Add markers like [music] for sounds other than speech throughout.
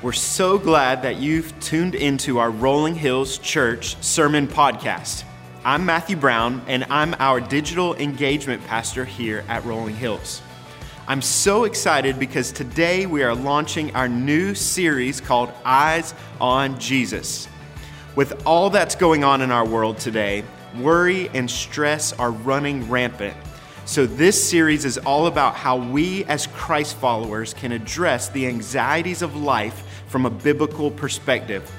We're so glad that you've tuned into our Rolling Hills Church Sermon Podcast. I'm Matthew Brown, and I'm our digital engagement pastor here at Rolling Hills. I'm so excited because today we are launching our new series called Eyes on Jesus. With all that's going on in our world today, worry and stress are running rampant. So, this series is all about how we as Christ followers can address the anxieties of life from a biblical perspective.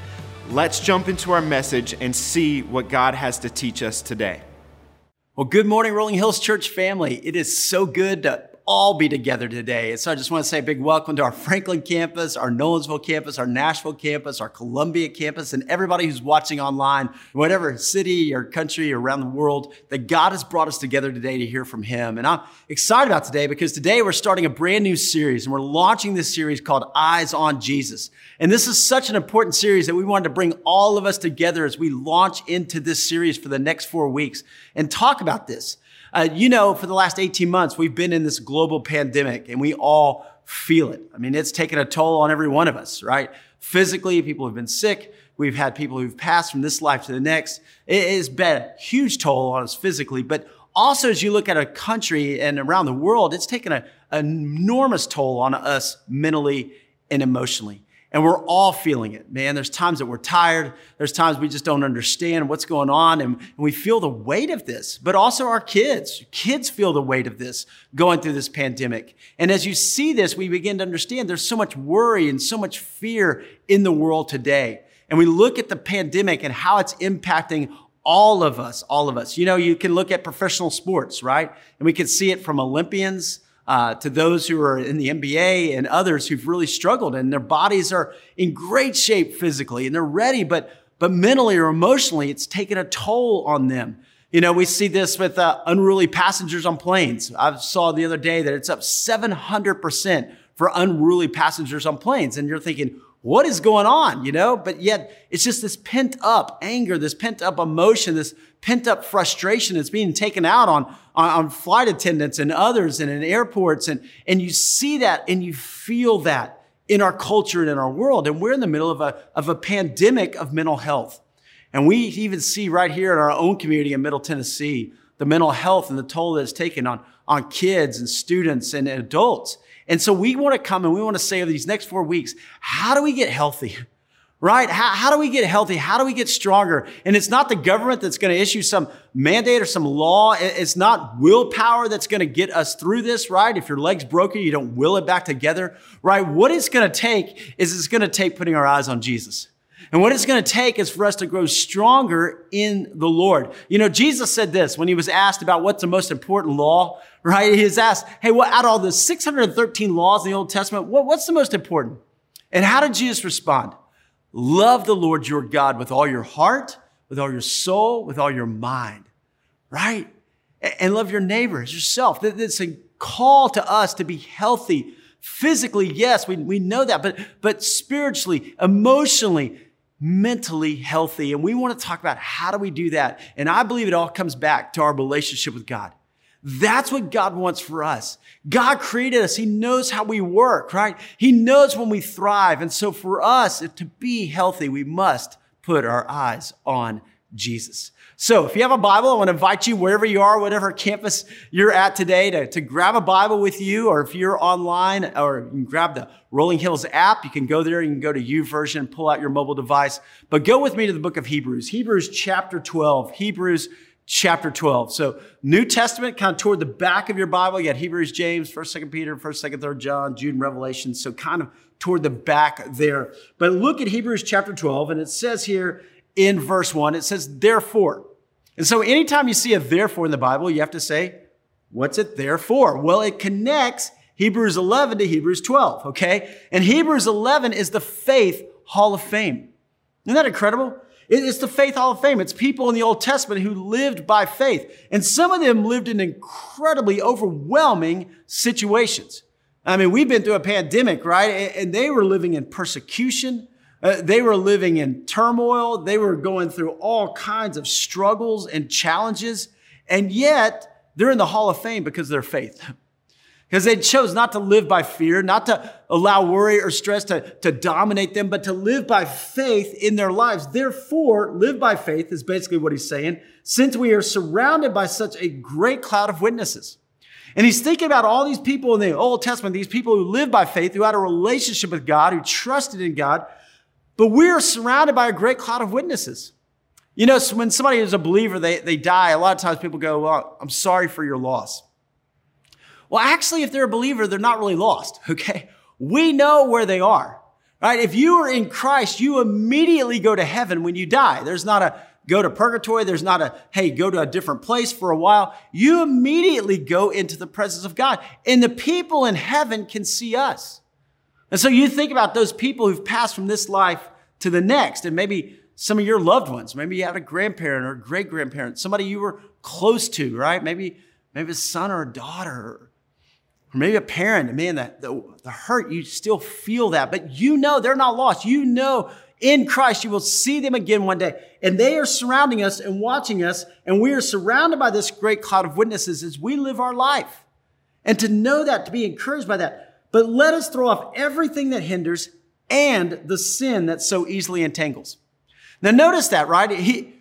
Let's jump into our message and see what God has to teach us today. Well, good morning, Rolling Hills Church family. It is so good to all be together today. And so I just want to say a big welcome to our Franklin campus, our Nolensville campus, our Nashville campus, our Columbia campus, and everybody who's watching online, whatever city or country or around the world, that God has brought us together today to hear from Him. And I'm excited about today because today we're starting a brand new series and we're launching this series called Eyes on Jesus. And this is such an important series that we wanted to bring all of us together as we launch into this series for the next four weeks and talk about this. Uh, you know, for the last 18 months, we've been in this global pandemic and we all feel it. I mean, it's taken a toll on every one of us, right? Physically, people have been sick. We've had people who've passed from this life to the next. It has been a huge toll on us physically, but also as you look at a country and around the world, it's taken a, an enormous toll on us mentally and emotionally. And we're all feeling it, man. There's times that we're tired. There's times we just don't understand what's going on and, and, we feel the weight of this. But also our kids. Kids feel the weight of this going through this pandemic. And as you see this, we begin to understand there's so much worry and so much fear in the world today. And we look at the pandemic and how it's impacting all of us, all of us. You know, you can look at professional sports, right? And we can see it from Olympians uh, to those who are in the NBA and others who've really struggled and their bodies are in great shape physically and they're ready, but, but mentally or emotionally, it's taken a toll on them. You know, we see this with uh, unruly passengers on planes. I saw the other day that it's up 700% for unruly passengers on planes. And you're thinking, what is going on? You know, but yet it's just this pent up anger, this pent up emotion, this pent up frustration that's being taken out on, on, on, flight attendants and others and in airports. And, and you see that and you feel that in our culture and in our world. And we're in the middle of a, of a pandemic of mental health. And we even see right here in our own community in Middle Tennessee, the mental health and the toll that it's taken on, on kids and students and adults. And so we want to come and we want to say over these next four weeks, how do we get healthy? [laughs] right? How, how, do we get healthy? How do we get stronger? And it's not the government that's going to issue some mandate or some law. It's not willpower that's going to get us through this, right? If your leg's broken, you don't will it back together, right? What it's going to take is it's going to take putting our eyes on Jesus. And what it's going to take is for us to grow stronger in the Lord. You know, Jesus said this when he was asked about what's the most important law, right? He was asked, Hey, what out of all the 613 laws in the Old Testament, what, what's the most important? And how did Jesus respond? Love the Lord your God with all your heart, with all your soul, with all your mind, right? And love your neighbor as yourself. It's a call to us to be healthy physically. Yes, we, we know that, but, but spiritually, emotionally, mentally healthy. And we want to talk about how do we do that? And I believe it all comes back to our relationship with God. That's what God wants for us. God created us. He knows how we work, right? He knows when we thrive. And so for us to be healthy, we must put our eyes on Jesus. So if you have a Bible, I want to invite you wherever you are, whatever campus you're at today to, to grab a Bible with you, or if you're online, or you can grab the Rolling Hills app, you can go there, you can go to YouVersion, and pull out your mobile device. But go with me to the book of Hebrews, Hebrews chapter 12, Hebrews chapter 12. So New Testament, kind of toward the back of your Bible, you got Hebrews, James, 1st, 2nd Peter, 1st, 2nd, 3rd John, Jude, and Revelation. So kind of toward the back there. But look at Hebrews chapter 12, and it says here in verse 1, it says, therefore. And so anytime you see a therefore in the Bible, you have to say, what's it there for? Well, it connects Hebrews 11 to Hebrews 12, okay? And Hebrews 11 is the faith hall of fame. Isn't that incredible? It's the Faith Hall of Fame. It's people in the Old Testament who lived by faith. And some of them lived in incredibly overwhelming situations. I mean, we've been through a pandemic, right? And they were living in persecution. Uh, they were living in turmoil. They were going through all kinds of struggles and challenges. And yet, they're in the Hall of Fame because of their faith. Because they chose not to live by fear, not to allow worry or stress to, to dominate them, but to live by faith in their lives. Therefore, live by faith is basically what he's saying, since we are surrounded by such a great cloud of witnesses. And he's thinking about all these people in the Old Testament, these people who lived by faith, who had a relationship with God, who trusted in God. But we are surrounded by a great cloud of witnesses. You know, when somebody is a believer, they, they die, a lot of times people go, Well, I'm sorry for your loss. Well, actually, if they're a believer, they're not really lost, [laughs] okay? We know where they are, right? If you are in Christ, you immediately go to heaven when you die. There's not a go to purgatory. There's not a, hey, go to a different place for a while. You immediately go into the presence of God. And the people in heaven can see us. And so you think about those people who've passed from this life to the next, and maybe some of your loved ones. Maybe you had a grandparent or a great grandparent, somebody you were close to, right? Maybe, maybe a son or a daughter or maybe a parent, man, that the, the hurt, you still feel that, but you know they're not lost. You know in Christ you will see them again one day. And they are surrounding us and watching us, and we are surrounded by this great cloud of witnesses as we live our life. And to know that, to be encouraged by that. But let us throw off everything that hinders and the sin that so easily entangles. Now notice that, right? He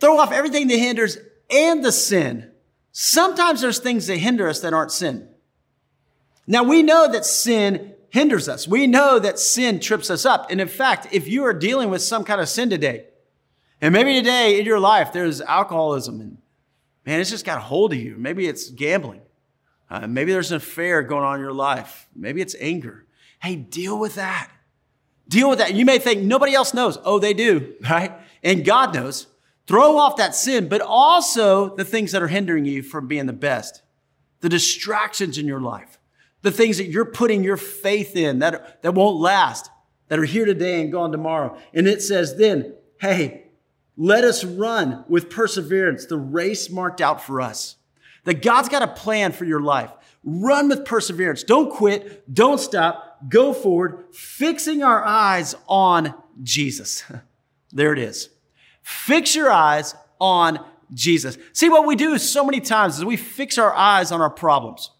throw off everything that hinders and the sin. Sometimes there's things that hinder us that aren't sin. Now we know that sin hinders us. We know that sin trips us up. And in fact, if you are dealing with some kind of sin today, and maybe today in your life there's alcoholism and man, it's just got a hold of you. Maybe it's gambling. Uh, maybe there's an affair going on in your life. Maybe it's anger. Hey, deal with that. Deal with that. You may think nobody else knows. Oh, they do, [laughs] right? And God knows. Throw off that sin, but also the things that are hindering you from being the best, the distractions in your life the things that you're putting your faith in that, that won't last, that are here today and gone tomorrow. And it says then, hey, let us run with perseverance the race marked out for us. That God's got a plan for your life. Run with perseverance. Don't quit. Don't stop. Go forward, fixing our eyes on Jesus. [laughs] there it is. Fix your eyes on Jesus. See, what we do so many times is we fix our eyes on our problems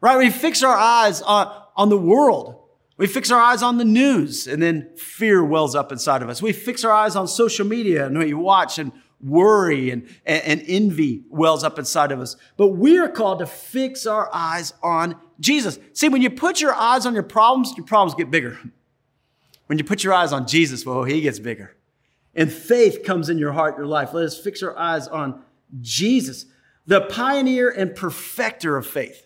right? We fix our eyes on, on the world. We fix our eyes on the news and then fear wells up inside of us. We fix our eyes on social media and we watch and worry and, and, and envy wells up inside of us. But we are called to fix our eyes on Jesus. See, when you put your eyes on your problems, your problems get bigger. When you put your eyes on Jesus, well, he gets bigger. And faith comes in your heart, your life. Let us fix our eyes on Jesus, the pioneer and perfecter of faith.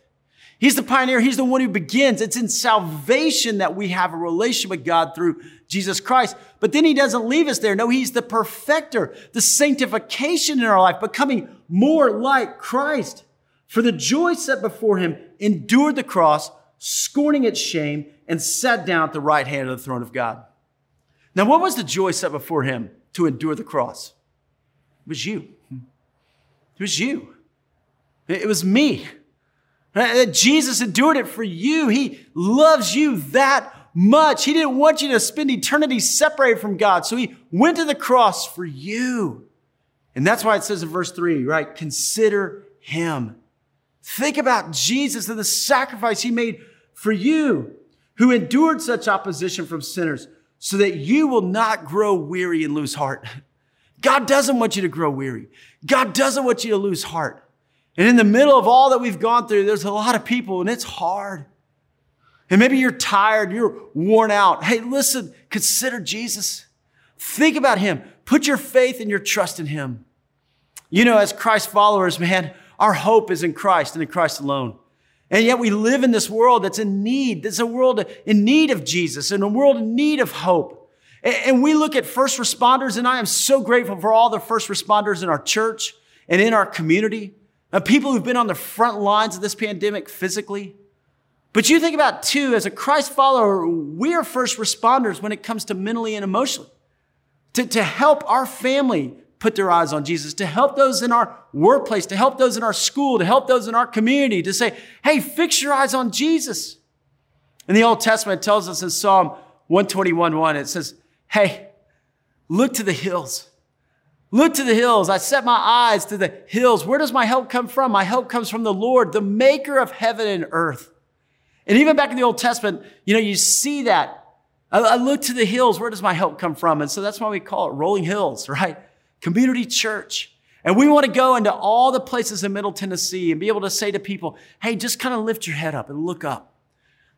He's the pioneer. He's the one who begins. It's in salvation that we have a relationship with God through Jesus Christ. But then he doesn't leave us there. No, he's the perfecter, the sanctification in our life, becoming more like Christ. For the joy set before him, endured the cross, scorning its shame, and sat down at the right hand of the throne of God. Now, what was the joy set before him to endure the cross? It was you. It was you. It was me. Jesus endured it for you. He loves you that much. He didn't want you to spend eternity separated from God. So he went to the cross for you. And that's why it says in verse three, right? Consider him. Think about Jesus and the sacrifice he made for you, who endured such opposition from sinners so that you will not grow weary and lose heart. [laughs] God doesn't want you to grow weary. God doesn't want you to lose heart. And in the middle of all that we've gone through, there's a lot of people and it's hard. And maybe you're tired, you're worn out. Hey, listen, consider Jesus. Think about him. Put your faith and your trust in him. You know, as Christ followers, man, our hope is in Christ and in Christ alone. And yet we live in this world that's in need. It's a world in need of Jesus and a world in need of hope. And we look at first responders, and I am so grateful for all the first responders in our church and in our community. People who've been on the front lines of this pandemic physically. But you think about too, as a Christ follower, we are first responders when it comes to mentally and emotionally. To, to help our family put their eyes on Jesus, to help those in our workplace, to help those in our school, to help those in our community, to say, hey, fix your eyes on Jesus. In the Old Testament, it tells us in Psalm 121 1, it says, hey, look to the hills. Look to the hills. I set my eyes to the hills. Where does my help come from? My help comes from the Lord, the maker of heaven and earth. And even back in the Old Testament, you know, you see that. I, I look to the hills. Where does my help come from? And so that's why we call it Rolling Hills, [laughs] right? Community church. And we want to go into all the places in Middle Tennessee and be able to say to people, hey, just kind of lift your head up and look up.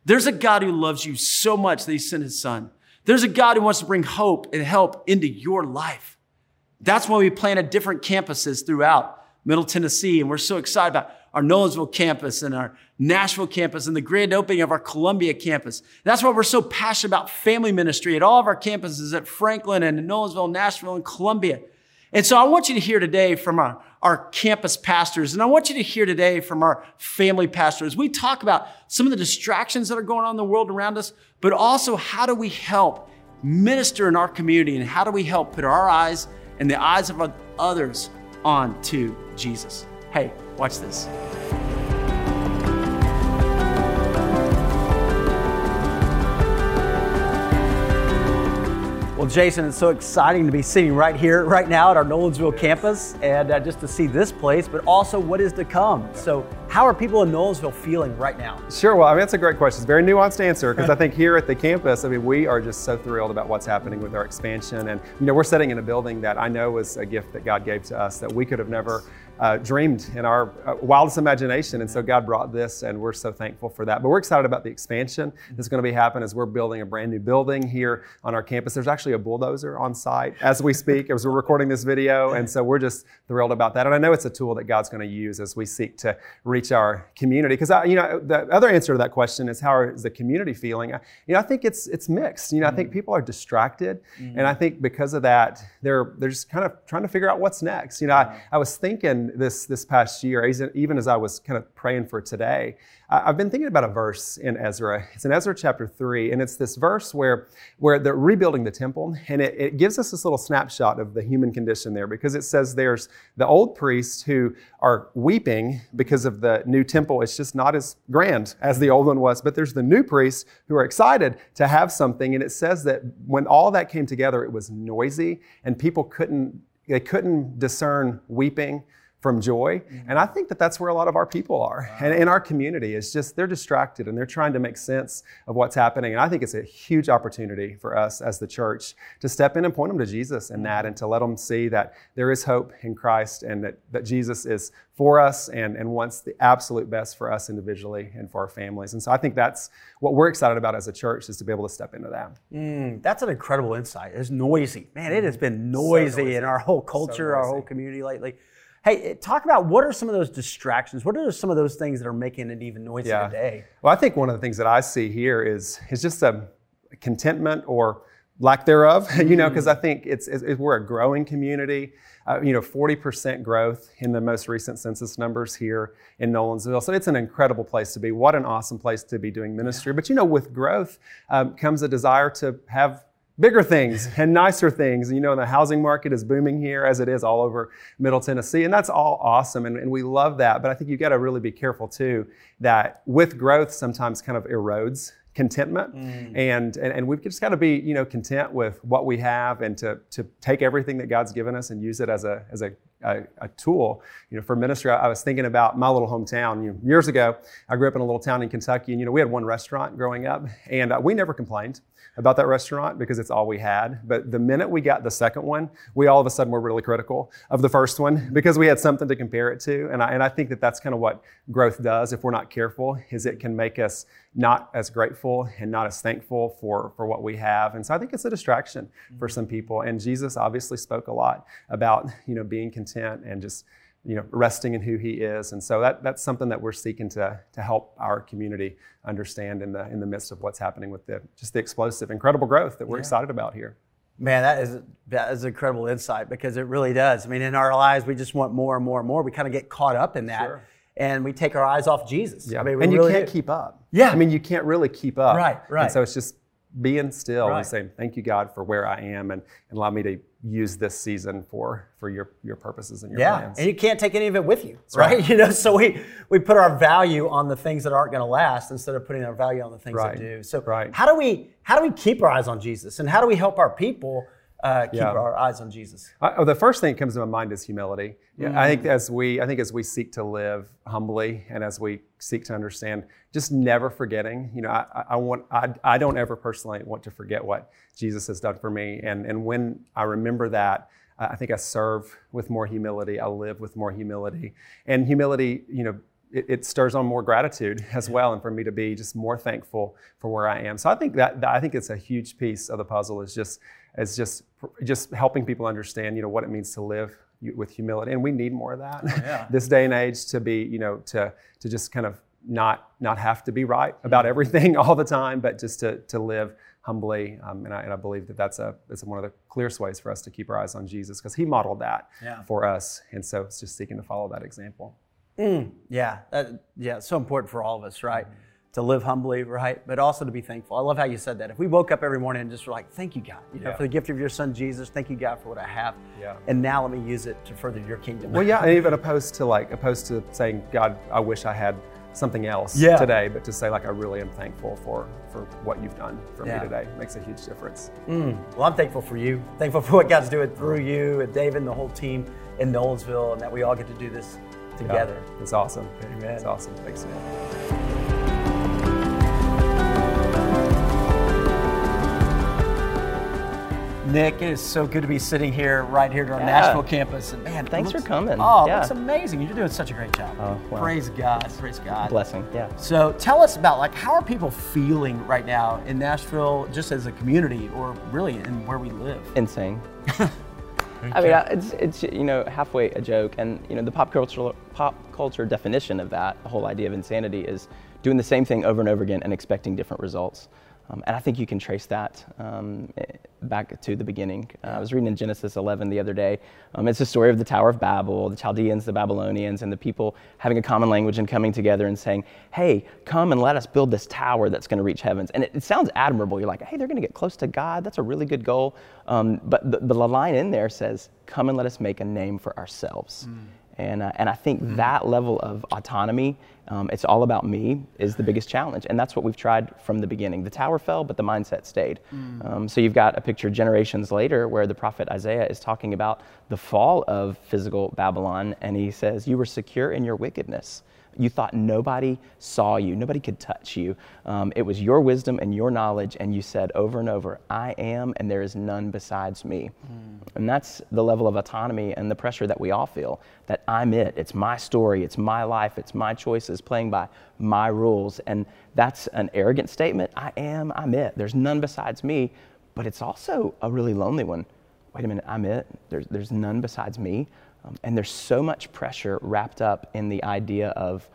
There's a God who loves you so much that he sent his son. There's a God who wants to bring hope and help into your life. That's why we planted different campuses throughout Middle Tennessee. And we're so excited about our Nolensville campus and our Nashville campus and the grand opening of our Columbia campus. That's why we're so passionate about family ministry at all of our campuses at Franklin and Nolensville, Nashville, and Columbia. And so I want you to hear today from our, our campus pastors, and I want you to hear today from our family pastors. We talk about some of the distractions that are going on in the world around us, but also how do we help minister in our community and how do we help put our eyes and the eyes of others on to Jesus. Hey, watch this. Well, Jason, it's so exciting to be sitting right here, right now at our Nolensville campus, and uh, just to see this place, but also what is to come. So, how are people in Nolensville feeling right now? Sure. Well, I mean, that's a great question. It's a very nuanced answer because I think here at the campus, I mean, we are just so thrilled about what's happening with our expansion. And, you know, we're sitting in a building that I know was a gift that God gave to us that we could have never uh, dreamed in our uh, wildest imagination. And so God brought this, and we're so thankful for that. But we're excited about the expansion that's going to be happening as we're building a brand new building here on our campus. There's actually a bulldozer on site as we speak, as we're recording this video. And so we're just thrilled about that. And I know it's a tool that God's going to use as we seek to reach our community. Because, you know, the other answer to that question is how is the community feeling? You know, I think it's it's mixed. You know, I think mm. people are distracted. Mm-hmm. And I think because of that, they're, they're just kind of trying to figure out what's next. You know, I, I was thinking, this this past year, even as I was kind of praying for today, I've been thinking about a verse in Ezra. It's in Ezra chapter three, and it's this verse where where they're rebuilding the temple, and it, it gives us this little snapshot of the human condition there, because it says there's the old priests who are weeping because of the new temple. It's just not as grand as the old one was, but there's the new priests who are excited to have something, and it says that when all that came together, it was noisy, and people couldn't they couldn't discern weeping from joy. Mm-hmm. And I think that that's where a lot of our people are. Wow. And in our community, it's just they're distracted and they're trying to make sense of what's happening. And I think it's a huge opportunity for us as the church to step in and point them to Jesus in that and to let them see that there is hope in Christ and that, that Jesus is for us and, and wants the absolute best for us individually and for our families. And so I think that's what we're excited about as a church is to be able to step into that. Mm, that's an incredible insight. It's noisy. Man, it has been noisy, so noisy. in our whole culture, so our whole community lately. Hey, talk about what are some of those distractions? What are some of those things that are making it even noisier yeah. today? Well, I think one of the things that I see here is is just a contentment or lack thereof. [laughs] you know, because mm. I think it's, it's, we're a growing community. Uh, you know, 40% growth in the most recent census numbers here in Nolensville. So it's an incredible place to be. What an awesome place to be doing ministry. But you know, with growth um, comes a desire to have bigger things and nicer things. You know, the housing market is booming here as it is all over Middle Tennessee, and that's all awesome, and, and we love that. But I think you got to really be careful too that with growth sometimes kind of erodes contentment mm. and, and and we've just got to be you know content with what we have and to to take everything that God's given us and use it as a as a a, a, tool, you know, for ministry. I, I, was thinking about my little hometown. You know, years ago, I grew up in a little town in Kentucky, and you know, we had one restaurant growing up, and uh, we never complained about that restaurant because it's all we had. But the minute we got the second one, we all of a sudden were really critical of the first one because we had something to compare it to. And I, and I think that that's kind of what growth does if we're not careful, is it can make us not as grateful and not as thankful for, for what we have. And so I think it's a distraction for mm-hmm. some people. And Jesus obviously spoke a lot about, you know, being content and just you know, resting in who he is. And so that, that's something that we're seeking to, to help our community understand in the, in the midst of what's happening with the, just the explosive, incredible growth that we're yeah. excited about here. Man, that is that is incredible insight because it really does. I mean, in our lives, we just want more and more and more. We kind of get caught up in that, sure. And we take our eyes off Jesus. Yeah, I mean, and you can't do. keep up. Yeah, I mean, you can't really keep up. Right, right. And so it's just being still right. and saying, "Thank you, God, for where I am, and, and allow me to use this season for for your your purposes and your yeah. plans. and you can't take any of it with you, right? right? [laughs] You know, so we we put our value on the things that aren't going to last instead of putting our value on the things right. that do. So right. how do we how do we keep our eyes on Jesus, and how do we help our people? Uh, keep Yeah. our eyes on Jesus? I, oh, the first thing that comes to my mind is humility. Yeah, I think as we, I think as we seek to live humbly and as we seek to understand, just never forgetting. You know, I, I- want, I, I don't ever personally want to forget what Jesus has done for me, and and when I remember that, I I think I serve with more humility. I live with more humility, and humility, you know. It, it stirs on more gratitude [laughs] as well, and for me to be just more thankful for where I am. So I think that, that I think it's a huge piece of the puzzle is just is just just helping people understand, you know, what it means to live with humility, and we need more of that oh, Yeah. [laughs] this day and age to be, you know, to to just kind of not not have to be right about mm-hmm. everything [laughs] all the time, but just to to live humbly. Um, and, I, and I believe that that's a that's one of the clearest ways for us to keep our eyes on Jesus because He modeled that Yeah. for us, and so it's just seeking to follow that example. Mm, yeah, that, yeah, it's so important for all of us, right? Mm-hmm. To live humbly, right? But also to be thankful. I love how you said that. If we woke up every morning and just were like, thank you, God, you know, Yeah. for the gift of your son, Jesus, thank you, God, for what I have. Yeah. And now let me use it to further your kingdom. Well, yeah, and even opposed to like opposed to saying, God, I wish I had something else Yeah. today, but to say like I really am thankful for for what you've done for Yeah. me today makes a huge difference. Mm. Well, I'm thankful for you. Thankful for what God's doing through you and David and the whole team in Nolensville and that we all get to do this together. It's awesome. Amen. It's awesome. Thanks, man. Nick, it is so good to be sitting here, right here at our Yeah. Nashville campus. And man, it Thanks for coming. Oh, it Yeah. looks amazing. You're doing such a great job. Oh, wow. Praise God. Praise God. Blessing, yeah. So tell us about like how are people feeling right now in Nashville, just as a community, or really in where we live? Insane. [laughs] I mean, it's it's you know halfway a joke, and you know the pop culture pop culture definition of that, the whole idea of insanity, is doing the same thing over and over again and expecting different results. Um, and I think you can trace that um, eh, back to the beginning. Uh, I was reading in Genesis 11 the other day. Um, it's the story of the Tower of Babel, the Chaldeans, the Babylonians, and the people having a common language and coming together and saying, "Hey, come and let us build this tower that's going to reach heavens." And it, it sounds admirable. You're like, "Hey, they're going to get close to God. That's a really good goal." Um, but the, the line in there says, "Come and let us make a name for ourselves." And, uh, and I think that level of autonomy, um, it's all about me, is the biggest challenge. And that's what we've tried from the beginning. The tower fell, but the mindset stayed. Um, so you've got a picture generations later where the prophet Isaiah is talking about the fall of physical Babylon. And he says, You were secure in your wickedness. You thought nobody saw you, nobody could touch you. Um, it was your wisdom and your knowledge, and you said over and over, I am, and there is none besides me. And that's the level of autonomy and the pressure that we all feel that I'm it. It's my story, it's my life, it's my choices playing by my rules. And that's an arrogant statement. I am, I'm it. There's none besides me. But it's also a really lonely one. Wait a minute, I'm it. There's, there's none besides me. Um, and there's so much pressure wrapped up in the idea of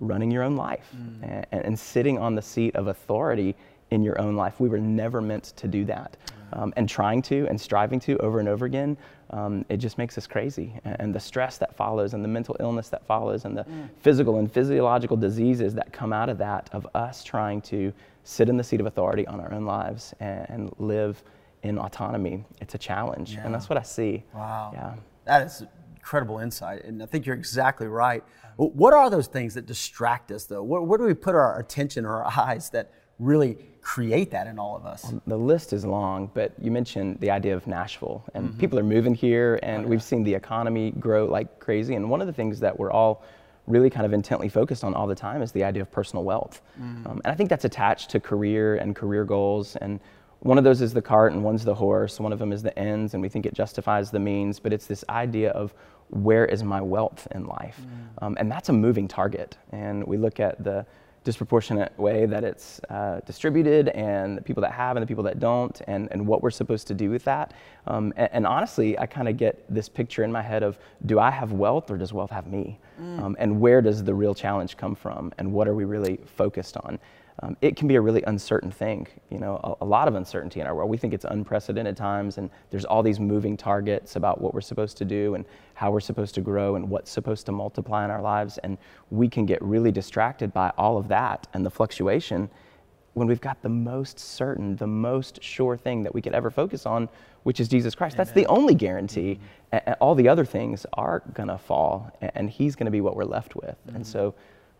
running your own life and, and sitting on the seat of authority in your own life. We were never meant to do that. Um, and trying to and striving to over and over again, um, it just makes us crazy. And, and the stress that follows, and the mental illness that follows, and the physical and physiological diseases that come out of that, of us trying to sit in the seat of authority on our own lives and, and live in autonomy, it's a challenge. And that's what I see. Wow. Yeah. That is incredible insight. And I think you're exactly right. What are those things that distract us, though? Where, where do we put our attention or our [laughs] eyes that really create that in all of us? Um, the list is long, but you mentioned the idea of Nashville, and mm-hmm. people are moving here, and oh, we've seen the economy grow like crazy. And one of the things that we're all really kind of intently focused on all the time is the idea of personal wealth. Mm-hmm. Um, and I think that's attached to career and career goals. And one of those is the cart, and one's the horse. One of them is the ends, and we think it justifies the means. But it's this idea of where is my wealth in life? Um, and that's a moving target. And we look at the disproportionate way that it's uh, distributed and the people that have and the people that don't and, and what we're supposed to do with that. Um, and, and honestly, I kind of get this picture in my head of do I have wealth or does wealth have me? Um, and where does the real challenge come from? And what are we really focused on? Um, it can be a really uncertain thing, you know, a, a lot of uncertainty in our world. We think it's unprecedented times, and there's all these moving targets about what we're supposed to do and how we're supposed to grow and what's supposed to multiply in our lives. And we can get really distracted by all of that and the fluctuation when we've got the most certain, the most sure thing that we could ever focus on, which is Jesus Christ. That's the only guarantee. A- all the other things are gonna fall, a- and He's gonna be what we're left with. And so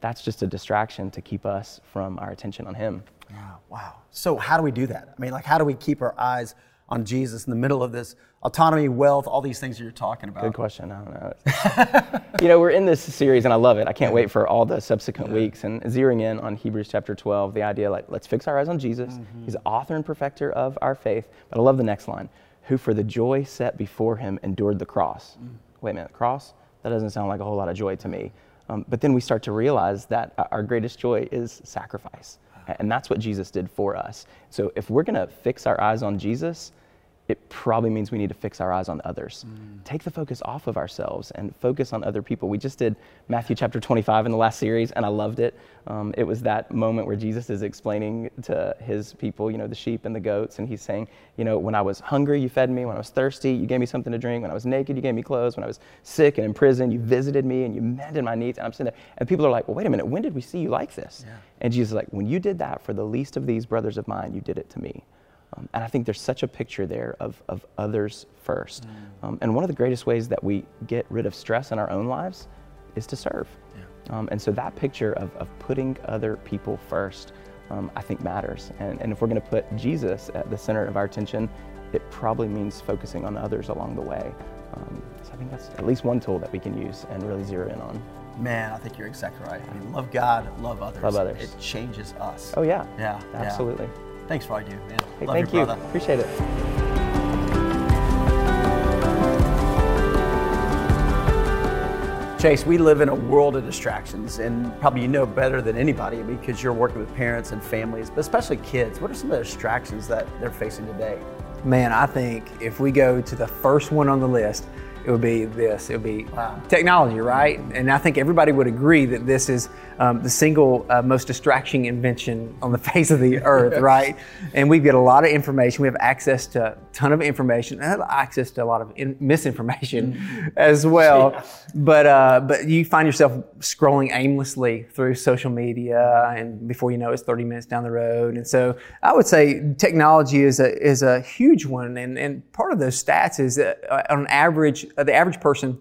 that's just a distraction to keep us from our attention on Him. Wow, wow. So how do we do that? I mean, like, how do we keep our eyes on Jesus in the middle of this autonomy, wealth, all these things that you're talking about? Good question. I don't know. [laughs] you know, we're in this series and I love it. I can't wait for all the subsequent weeks and zeroing in on Hebrews chapter 12, the idea like, let's fix our eyes on Jesus. Mm-hmm. He's the author and perfecter of our faith. But I love the next line who for the joy set before him endured the cross. Mm. Wait a minute, cross? That doesn't sound like a whole lot of joy to me. Um, but then we start to realize that our greatest joy is sacrifice. And that's what Jesus did for us. So if we're going to fix our eyes on Jesus, it probably means we need to fix our eyes on others. Mm. Take the focus off of ourselves and focus on other people. We just did Matthew chapter 25 in the last series, and I loved it. Um, it was that moment where Jesus is explaining to his people, you know, the sheep and the goats, and he's saying, you know, when I was hungry, you fed me. When I was thirsty, you gave me something to drink. When I was naked, you gave me clothes. When I was sick and in prison, you visited me and you mended my needs. And I'm sitting there, and people are like, well, wait a minute, when did we see you like this? Yeah. And Jesus is like, when you did that for the least of these brothers of mine, you did it to me. Um, and I think there's such a picture there of, of others first. Mm. Um, and one of the greatest ways that we get rid of stress in our own lives is to serve. Yeah. Um, and so that picture of, of putting other people first, um, I think matters. And, and if we're going to put Jesus at the center of our attention, it probably means focusing on others along the way. Um, so I think that's at least one tool that we can use and really zero in on. Man, I think you're exactly right. I mean, love God, love others. Love others. It changes us. Oh yeah. Yeah. Absolutely. Yeah. Thanks for all you do, man. Hey, thank you. Brother. Appreciate it. Chase, we live in a world of distractions, and probably you know better than anybody because you're working with parents and families, but especially kids. What are some of the distractions that they're facing today? Man, I think if we go to the first one on the list, it would be this. It would be wow. technology, right? And I think everybody would agree that this is um, the single uh, most distracting invention on the [laughs] face of the earth, right? And we get a lot of information. We have access to a ton of information, access to a lot of in- misinformation mm-hmm. as well. Yeah. But uh, but you find yourself scrolling aimlessly through social media, and before you know, it, it's 30 minutes down the road. And so I would say technology is a is a huge one, and and part of those stats is that uh, on average uh, the average person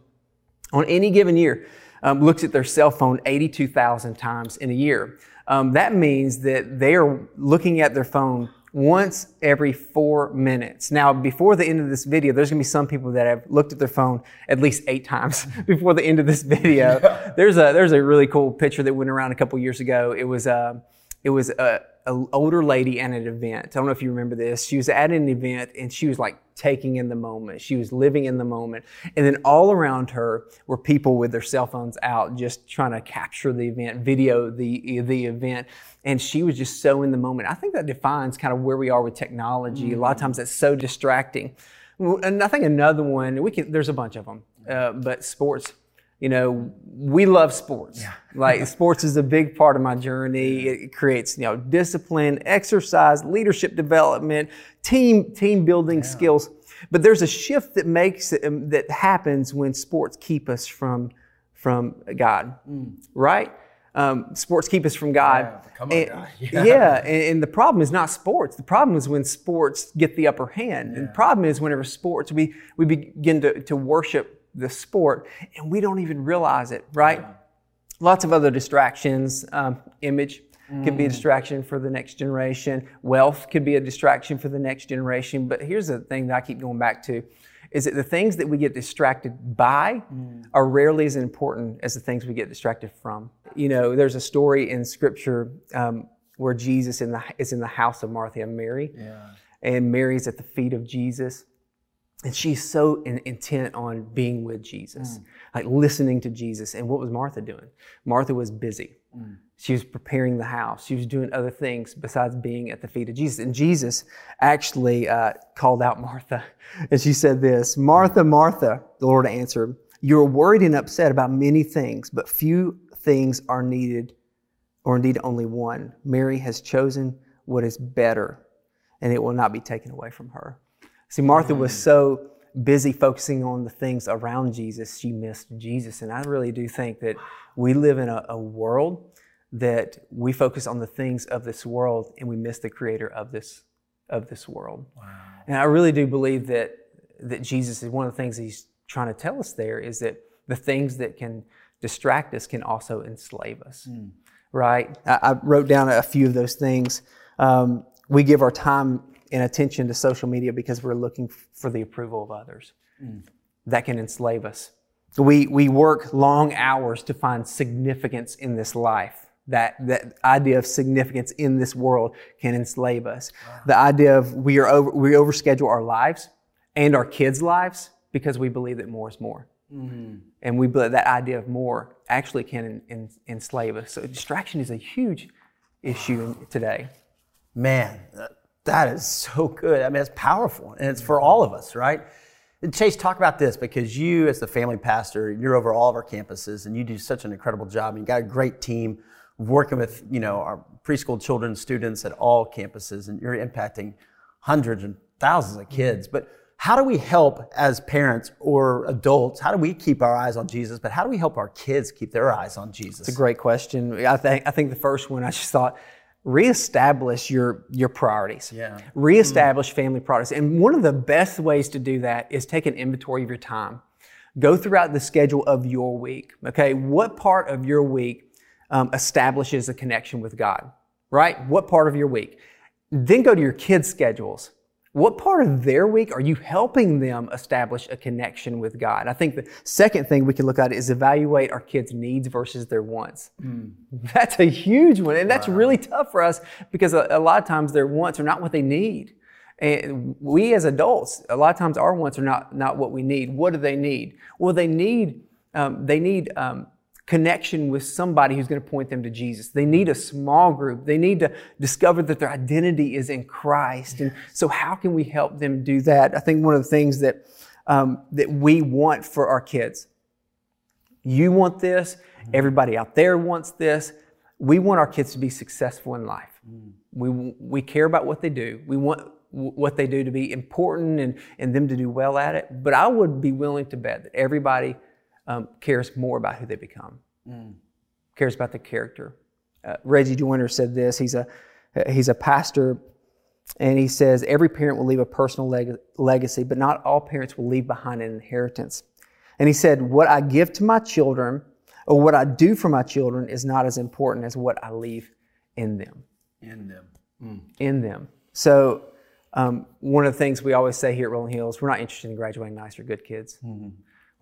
on any given year um, looks at their cell phone 82,000 times in a year. Um, that means that they are looking at their phone once every four minutes. Now, before the end of this video, there's gonna be some people that have looked at their phone at least eight times [laughs] before the end of this video. [laughs] There's a there's a really cool picture that went around a couple years ago. It was uh, it was a, an older lady at an event. I don't know if you remember this. She was at an event and she was like taking in the moment. She was living in the moment. And then all around her were people with their cell phones out just trying to capture the event, video the, the event. And she was just so in the moment. I think that defines kind of where we are with technology. Mm-hmm. A lot of times that's so distracting. And I think another one, we can, there's a bunch of them, uh, but sports you know, we love sports. Yeah. [laughs] like sports is a big part of my journey. It creates, you know, discipline, exercise, leadership development, team team building yeah. skills. But there's a shift that makes it, um, that happens when sports keep us from from God, mm. right? Um, sports keep us from God. Yeah, come on, and, yeah, [laughs] yeah and, and, the problem is not sports. The problem is when sports get the upper hand. And the problem is whenever sports we we begin to, to worship the sport, and we don't even realize it, right? Yeah. Lots of other distractions. Um, image mm. could be a mm. distraction for the next generation. Wealth could be a distraction for the next generation. But here's the thing that I keep going back to is that the things that we get distracted by mm. are rarely as important as the things we get distracted from. You know, there's a story in Scripture um, where Jesus in the, is in the house of Martha and Mary, yeah. and Mary's at the feet of Jesus and she's so in, intent on being with Jesus, mm. like listening to Jesus. And what was Martha doing? Martha was busy. Mm. She was preparing the house. She was doing other things besides being at the feet of Jesus. And Jesus actually uh, called out Martha. And she said this Martha, Martha, the Lord answered, You're worried and upset about many things, but few things are needed, or indeed only one. Mary has chosen what is better, and it will not be taken away from her. See, Martha was so busy focusing on the things around Jesus, she missed Jesus. And I really do think that we live in a, a world that we focus on the things of this world and we miss the creator of this of this world. Wow. And I really do believe that that Jesus is one of the things he's trying to tell us there is that the things that can distract us can also enslave us. Mm. Right? I, I, wrote down a few of those things. Um, we give our time and attention to social media because we're looking for the approval of others. Mm. That can enslave us. We, we work long hours to find significance in this life. That, that idea of significance in this world can enslave us. The idea of we are over, we overschedule our lives and our kids' lives because we believe that more is more. Mm-hmm. And we believe that idea of more actually can en- en- enslave us. So distraction is a huge issue in- today. Man, uh, that- is so good. I mean, it's powerful, and it's for all of us, right? And Chase, talk about this because you, as the family pastor, you're over all of our campuses, and you do such an incredible job. And you got a great team working with, you know, our preschool children, students at all campuses, and you're impacting hundreds and thousands of kids. But how do we help as parents or adults? How do we keep our eyes on Jesus? But how do we help our kids keep their eyes on Jesus? It's a great question. I think I think the first one I just thought reestablish your your priorities. Yeah. Reestablish family priorities. And one of the best ways to do that is take an inventory of your time. Go throughout the schedule of your week. Okay, what part of your week um, establishes a connection with God? Right? What part of your week? Then go to your kids' schedules. What part of their week are you helping them establish a connection with God? I think the second thing we can look at is evaluate our kids' needs versus their wants. That's a huge one. And that's really tough for us because a, a lot of times their wants are not what they need. And we as adults, a lot of times our wants are not, not what we need. What do they need? Well, they need, um, they need um, connection with somebody who's going to point them to Jesus. They need a small group. They need to discover that their identity is in Christ. And so, how can we help them do that? I think one of the things that um, that we want for our kids. You want this. Everybody out there wants this. We want our kids to be successful in life. We, we care about what they do. We want what they do to be important and, and them to do well at it. But I would be willing to bet that everybody um, cares more about who they become, cares about the character. Uh, Reggie Joiner said this. He's a, he's a pastor, and he says every parent will leave a personal leg- legacy, but not all parents will leave behind an inheritance. And he said, What I give to my children or what I do for my children is not as important as what I leave in them. in them. In them. So, um, one of the things we always say here at Rolling Hills, we're not interested in graduating nice or good kids.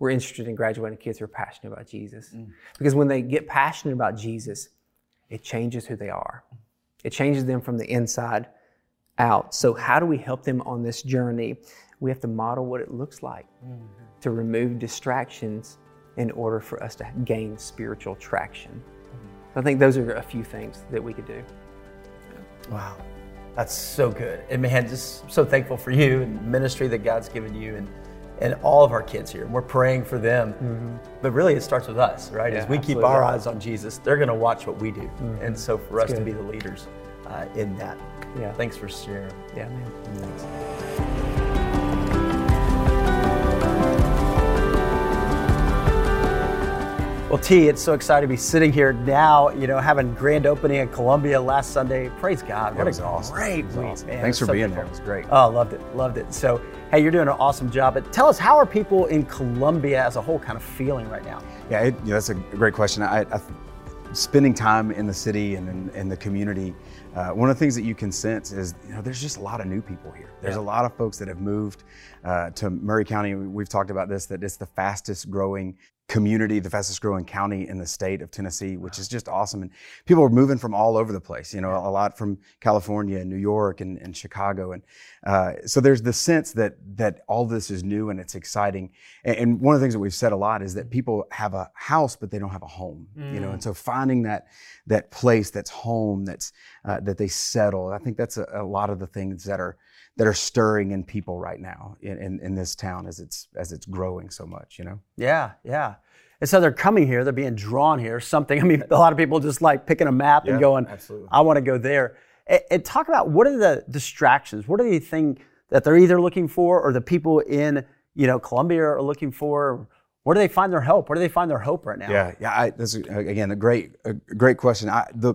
We're interested in graduating kids who are passionate about Jesus. Mm. Because when they get passionate about Jesus, it changes who they are. It changes them from the inside out. So, how do we help them on this journey? We have to model what it looks like mm-hmm. to remove distractions in order for us to gain spiritual traction. Mm-hmm. I think those are a few things that we could do. Wow. That's so good. And man, just so thankful for you and the ministry that God's given you and and all of our kids here. And we're praying for them. But really it starts with us, right? As Yeah, we keep our eyes on Jesus, they're gonna watch what we do. And so for us to be the leaders uh, in that. Yeah. Thanks for sharing. Yeah, man. Thanks. Well, T, it's so exciting to be sitting here now, you know, having grand opening in Columbia last Sunday. Praise God. What was a awesome. great was week, awesome. man. Thanks for was being so there. It was great. Oh, loved it. Loved it. So, hey, you're doing an awesome job. But tell us, how are people in Columbia as a whole kind of feeling right now? Yeah, it, you know, that's a great question. I, I, spending time in the city and in, in the community, uh, one of the things that you can sense is, you know, there's just a lot of new people here. There's Yeah. a lot of folks that have moved uh, to Maury County. We've talked about this, that it's the fastest growing community, the fastest growing county in the state of Tennessee, which is just awesome. And people are moving from all over the place, you know, a lot from California and New York and, and Chicago. And uh, so there's the sense that that all this is new and it's exciting. And, and one of the things that we've said a lot is that people have a house, but they don't have a home, you know, and so finding that that place that's home, that's uh, that they settle. I think that's a, a lot of the things that are that are stirring in people right now in, in, in this town as it's as it's growing so much, you know. Yeah, yeah. And so they're coming here, they're being drawn here, something. I mean, a lot of people just like picking a map and going, absolutely. I want to go there. And, and talk about what are the distractions? What are the things that they're either looking for or the people in, you know, Columbia are looking for? Where do they find their help? Where do they find their hope right now? Yeah, yeah. I, that's again a great, a great question. I, the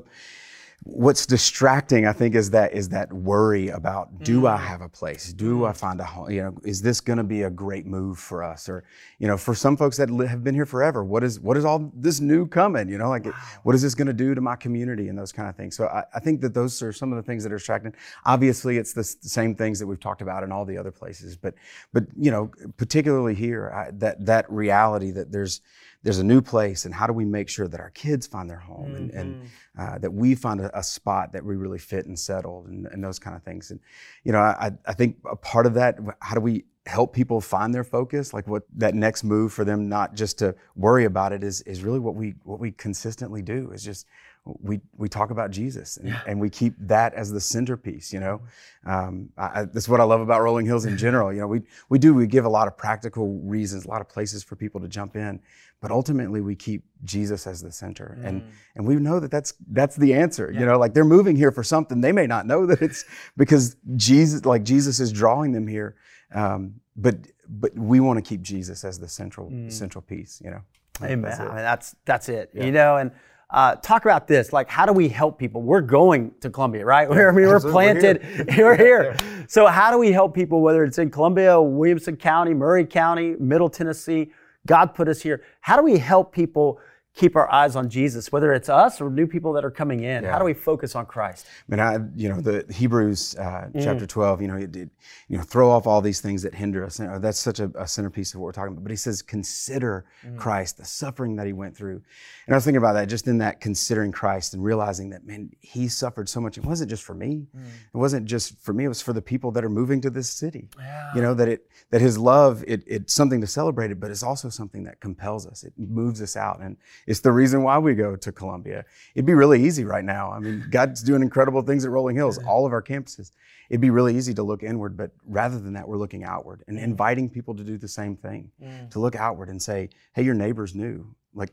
what's distracting i think is that is that worry about do mm. i have a place do mm. i find a home you know is this going to be a great move for us or you know for some folks that have been here forever what is what is all this new coming you know like wow. what is this going to do to my community and those kind of things so I, I, think that those are some of the things that are distracting obviously it's the, the, same things that we've talked about in all the other places but but you know particularly here I, that that reality that there's there's a new place and how do we make sure that our kids find their home mm-hmm. and, and mm-hmm. uh, that we find a, a, spot that we really fit and settled and, and, those kind of things and you know I, I think a part of that how do we help people find their focus like what that next move for them not just to worry about it is is really what we what we consistently do is just we we talk about Jesus and, yeah. and we keep that as the centerpiece. You know, um, I, that's what I love about Rolling Hills in general. You know, we we do we give a lot of practical reasons, a lot of places for people to jump in, but ultimately we keep Jesus as the center, mm. and and we know that that's that's the answer. Yeah. You know, like they're moving here for something they may not know that it's because Jesus, like Jesus, is drawing them here. Um, but but we want to keep Jesus as the central mm. central piece. You know. Amen. That's I mean, that's that's it. Yeah. You know, and uh, talk about this. Like, how do we help people? We're going to Columbia, right? We're, [laughs] I mean, we're planted. We're here. [laughs] we're here. So, how do we help people, whether it's in Columbia, Williamson County, Maury County, Middle Tennessee? God put us here. How do we help people keep our eyes on Jesus, whether it's us or new people that are coming in? Yeah. How do we focus on Christ? I mean, I, you know, the Hebrews uh, mm. chapter 12, you know, it, it, you know, throw off all these things that hinder us. That's such a, a, centerpiece of what we're talking about. But he says, consider mm. Christ, the suffering that he went through. And I was thinking about that just in that considering Christ and realizing that, man, he suffered so much. It wasn't just for me. Mm. It wasn't just for me. It was for the people that are moving to this city. Yeah. You know, that it, that his love, it, it's something to celebrate it, but it's also something that compels us. It moves us out. And it's the reason why we go to Columbia. It'd be really easy right now. I mean, God's doing incredible things at Rolling Hills, all of our campuses. It'd be really easy to look inward, but rather than that, we're looking outward and inviting people to do the same thing, mm. to look outward and say, hey, your neighbor's new. Like,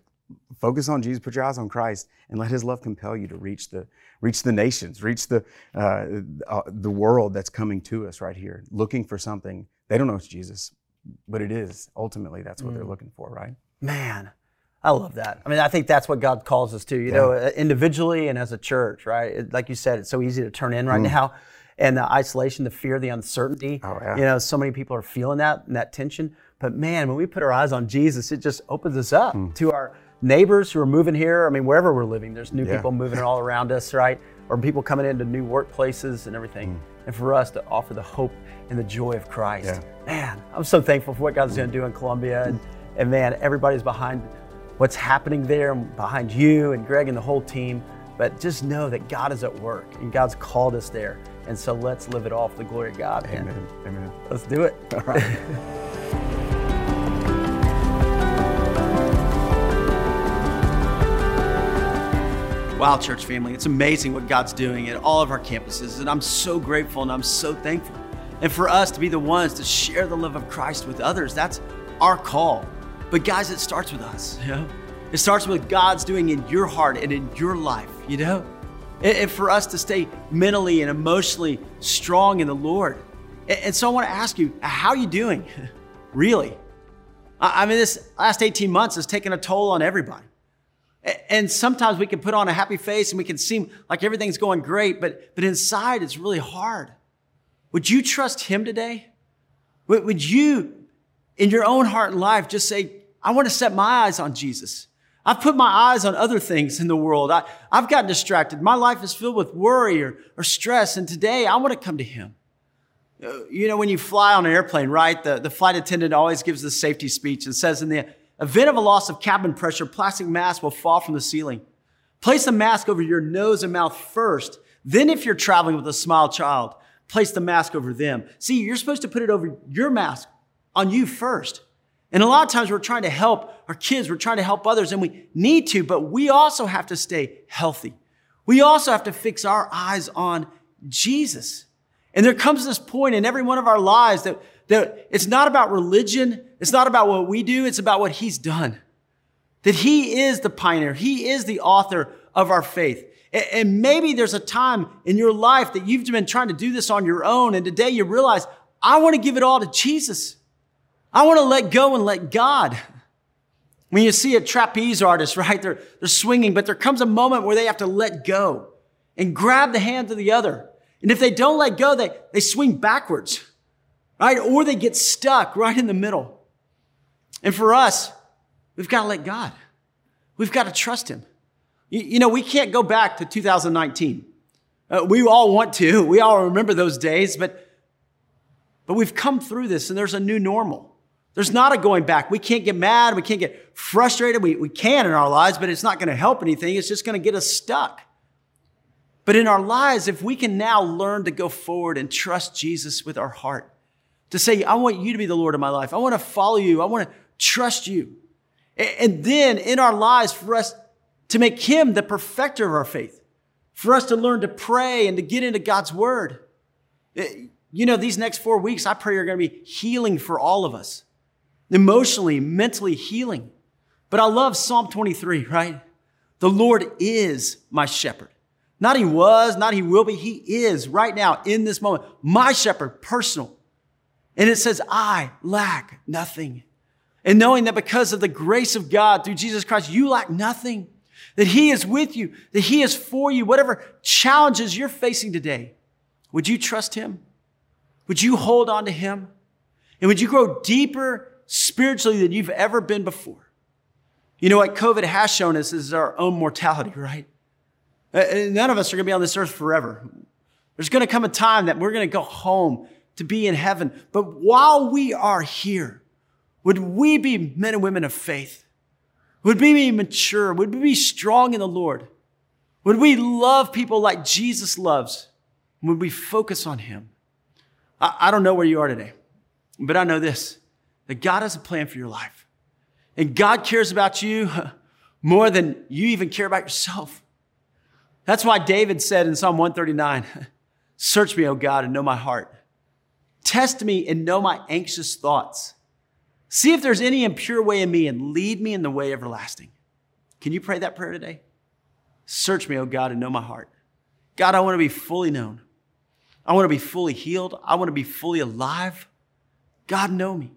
focus on Jesus, put your eyes on Christ, and let His love compel you to reach the reach the nations, reach the uh, uh, the world that's coming to us right here, looking for something. They don't know it's Jesus, but it is ultimately that's what mm. they're looking for, right? Man, I love that. I mean, I think that's what God calls us to, you yeah. know, uh, individually and as a church, right? It, like you said, it's so easy to turn in right mm. now. And the isolation, the fear, the uncertainty. Oh, yeah. You know, so many people are feeling that and that tension. But man, when we put our eyes on Jesus, it just opens us up mm. to our neighbors who are moving here. I mean, wherever we're living, there's new yeah. people moving all around us, right? Or people coming into new workplaces and everything. Mm. And for us to offer the hope and the joy of Christ. Man, I'm so thankful for what God's going to do in Columbia. And, and man, everybody's behind what's happening there behind you and Greg and the whole team. But just know that God is at work and God's called us there. And so let's live it all for the glory of God. Man. Amen. Amen. Let's do it. All right. [laughs] Wow, church family, it's amazing what God's doing at all of our campuses. And I'm so grateful and I'm so thankful. And for us to be the ones to share the love of Christ with others, that's our call. But guys, it starts with us. You know? It starts with God's doing in your heart and in your life, you know? And for us to stay mentally and emotionally strong in the Lord. And so I want to ask you, how are you doing? [laughs] really? I mean, this last 18 months has taken a toll on everybody. And sometimes we can put on a happy face and we can seem like everything's going great, but, but inside it's really hard. Would you trust Him today? Would you, in your own heart and life, just say, I want to set my eyes on Jesus. I've put my eyes on other things in the world. I, have gotten distracted. My life is filled with worry or, or stress. And today I want to come to Him. Uh, you know, when you fly on an airplane, right? The, the flight attendant always gives the safety speech and says, in the event of a loss of cabin pressure, plastic masks will fall from the ceiling. Place the mask over your nose and mouth first. Then, if you're traveling with a small child, place the mask over them. See, you're supposed to put it over your mask on you first. And a lot of times we're trying to help our kids, we're trying to help others, and we need to, but we also have to stay healthy. We also have to fix our eyes on Jesus. And there comes this point in every one of our lives that, that it's not about religion, it's not about what we do, it's about what He's done. That He is the pioneer, He is the author of our faith. And maybe there's a time in your life that you've been trying to do this on your own, and today you realize, I want to give it all to Jesus. I want to let go and let God. When you see a trapeze artist, [laughs] right, they're, they're swinging, but there comes a moment where they have to let go. and grab the hand of the other. And if they don't let go, they, they swing backwards, right? Or they get stuck right in the middle. And for us, we've got to let God. We've got to trust Him. You, you know, we can't go back to 2019. Uh, we all want to. We all remember those days, but, but we've come through this and there's a new normal. There's not a going back. We can't get mad. We can't get frustrated. We, we can in our lives, but it's not going to help anything. It's just going to get us stuck. But in our lives, if we can now learn to go forward and trust Jesus with our heart, to say, I want you to be the Lord of my life. I want to follow you. I want to trust you. And then in our lives, for us to make him the perfecter of our faith, for us to learn to pray and to get into God's word. Eh, you know, these next four weeks, I pray are going to be healing for all of us, emotionally, mentally healing. But I love Psalm 23, right? The Lord is my shepherd. Not he was, not he will be. He is right now in this moment, my shepherd, personal. And it says, I lack nothing. And knowing that because of the grace of God through Jesus Christ, you lack nothing, that he is with you, that he is for you, whatever challenges you're facing today, would you trust him? Would you hold on to him? And would you grow deeper spiritually than you've ever been before? You know what COVID has shown us is our own mortality, right? Uh, uh, none of us are going to be on this earth forever. There's going to come a time that we're going to go home to be in heaven. But while we are here, would we be men and women of faith? Would we be mature? Would we be strong in the Lord? Would we love people like Jesus loves? Would we focus on Him? I, I don't know where you are today, but I know this that God has a plan for your life. And God cares about you [laughs] more than you even care about yourself. That's why David said in Psalm 139 [laughs] Search me, O God, and know my heart. Test me and know my anxious thoughts. See if there's any impure way in me and lead me in the way everlasting. Can you pray that prayer today? Search me, O God, and know my heart. God, I want to be fully known. I want to be fully healed. I want to be fully alive. God, know me.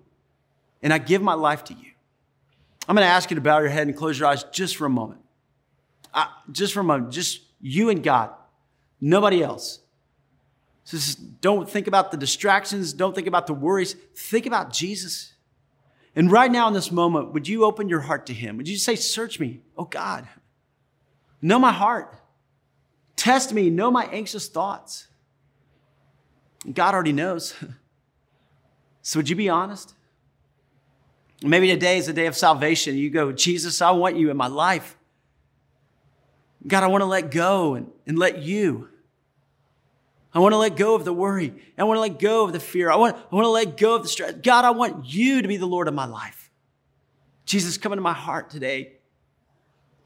And I give my life to you. I'm going to ask you to bow your head and close your eyes just for a moment. I, just for a moment. Just you and God, nobody else. Just don't think about the distractions, don't think about the worries, think about Jesus. And right now in this moment, would you open your heart to Him? Would you say, Search me, oh God, know my heart, test me, know my anxious thoughts. God already knows. [laughs] So would you be honest? Maybe today is the day of salvation. You go, Jesus, I want you in my life. God, I want to let go and, and let you. I want to let go of the worry. I want to let go of the fear. I want, I want to let go of the stress. God, I want you to be the Lord of my life. Jesus, come into my heart today.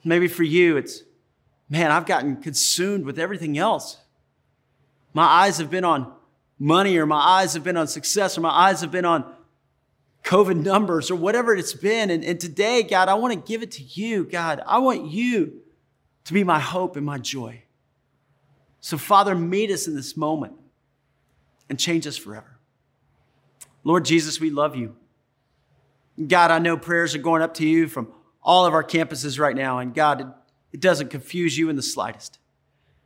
Maybe for you, it's, man, I've gotten consumed with everything else. My eyes have been on money, or my eyes have been on success, or my eyes have been on COVID numbers, or whatever it's been. And, and today, God, I want to give it to you. God, I want you to be my hope and my joy. So, Father, meet us in this moment and change us forever. Lord Jesus, we love you. God, I know prayers are going up to you from all of our campuses right now. And God, it, it doesn't confuse you in the slightest.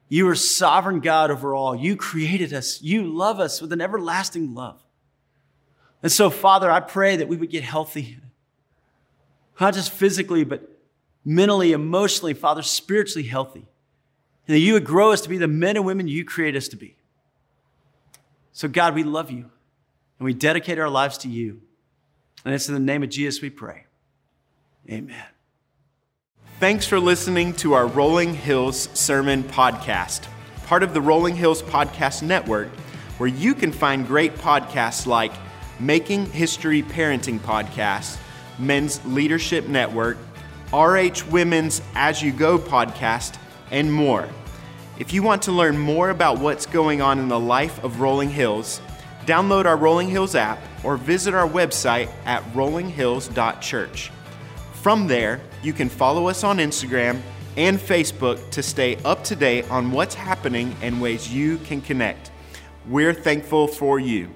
You are sovereign God over all. You created us. You love us with an everlasting love. And so, Father, I pray that we would get healthy, not just physically, but mentally, emotionally, Father, spiritually healthy. And that you would grow us to be the men and women you create us to be. So, God, we love you and we dedicate our lives to you. And it's in the name of Jesus we pray. Amen. Thanks for listening to our Rolling Hills Sermon Podcast, part of the Rolling Hills Podcast Network, where you can find great podcasts like Making History Parenting Podcast, Men's Leadership Network, RH Women's As You Go podcast, and more. If you want to learn more about what's going on in the life of Rolling Hills, download our Rolling Hills app or visit our website at rollinghills.church. From there, you can follow us on Instagram and Facebook to stay up to date on what's happening and ways you can connect. We're thankful for you.